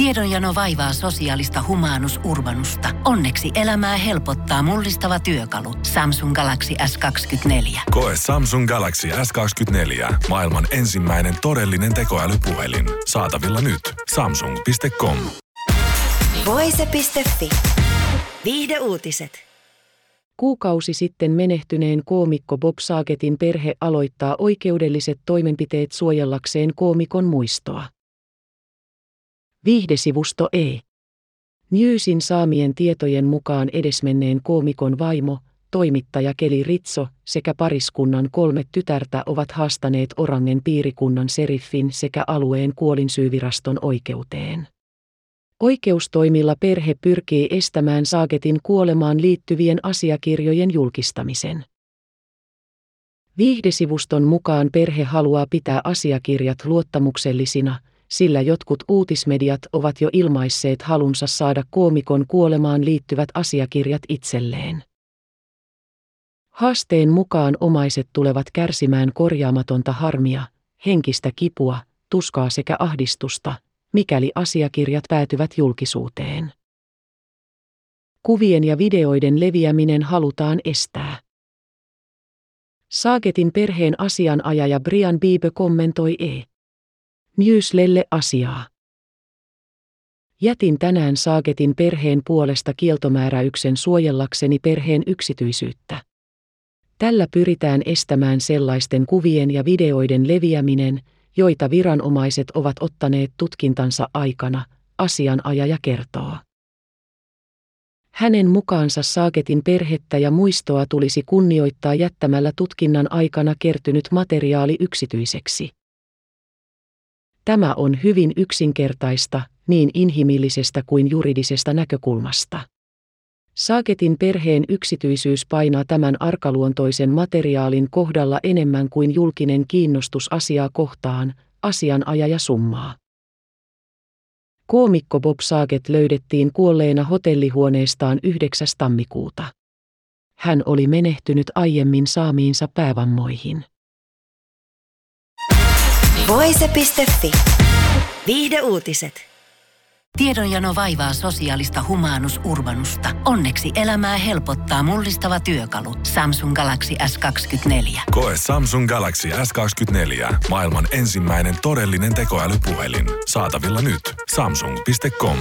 Tiedonjano vaivaa sosiaalista humanus urbanusta. Onneksi elämää helpottaa mullistava työkalu. Samsung Galaxy S24. Koe Samsung Galaxy S24. Maailman ensimmäinen todellinen tekoälypuhelin. Saatavilla nyt. Samsung.com. Voise.fi. Viihde uutiset. Kuukausi sitten menehtyneen koomikko Bob Sagetin perhe aloittaa oikeudelliset toimenpiteet suojellakseen koomikon muistoa. Viihdesivusto E. Newsin saamien tietojen mukaan edesmenneen koomikon vaimo, toimittaja Keli Ritso sekä pariskunnan kolme tytärtä ovat haastaneet Orangen piirikunnan seriffin sekä alueen kuolinsyyviraston oikeuteen. Oikeustoimilla perhe pyrkii estämään Saagetin kuolemaan liittyvien asiakirjojen julkistamisen. Viihdesivuston mukaan perhe haluaa pitää asiakirjat luottamuksellisina, sillä jotkut uutismediat ovat jo ilmaisseet halunsa saada koomikon kuolemaan liittyvät asiakirjat itselleen. Haasteen mukaan omaiset tulevat kärsimään korjaamatonta harmia, henkistä kipua, tuskaa sekä ahdistusta, mikäli asiakirjat päätyvät julkisuuteen. Kuvien ja videoiden leviäminen halutaan estää. Saaketin perheen asianajaja Brian Biebe kommentoi E. Newslelle asiaa. Jätin tänään Saaketin perheen puolesta kieltomääräyksen suojellakseni perheen yksityisyyttä. Tällä pyritään estämään sellaisten kuvien ja videoiden leviäminen, joita viranomaiset ovat ottaneet tutkintansa aikana, asianajaja kertoo. Hänen mukaansa Saaketin perhettä ja muistoa tulisi kunnioittaa jättämällä tutkinnan aikana kertynyt materiaali yksityiseksi. Tämä on hyvin yksinkertaista, niin inhimillisestä kuin juridisesta näkökulmasta. Saaketin perheen yksityisyys painaa tämän arkaluontoisen materiaalin kohdalla enemmän kuin julkinen kiinnostus asiaa kohtaan, asianajaja summaa. Koomikko Bob Saget löydettiin kuolleena hotellihuoneestaan 9. tammikuuta. Hän oli menehtynyt aiemmin saamiinsa päävammoihin. Voise.fi. Viihde uutiset. Tiedonjano vaivaa sosiaalista humanus urbanusta. Onneksi elämää helpottaa mullistava työkalu. Samsung Galaxy S24. Koe Samsung Galaxy S24. Maailman ensimmäinen todellinen tekoälypuhelin. Saatavilla nyt. Samsung.com.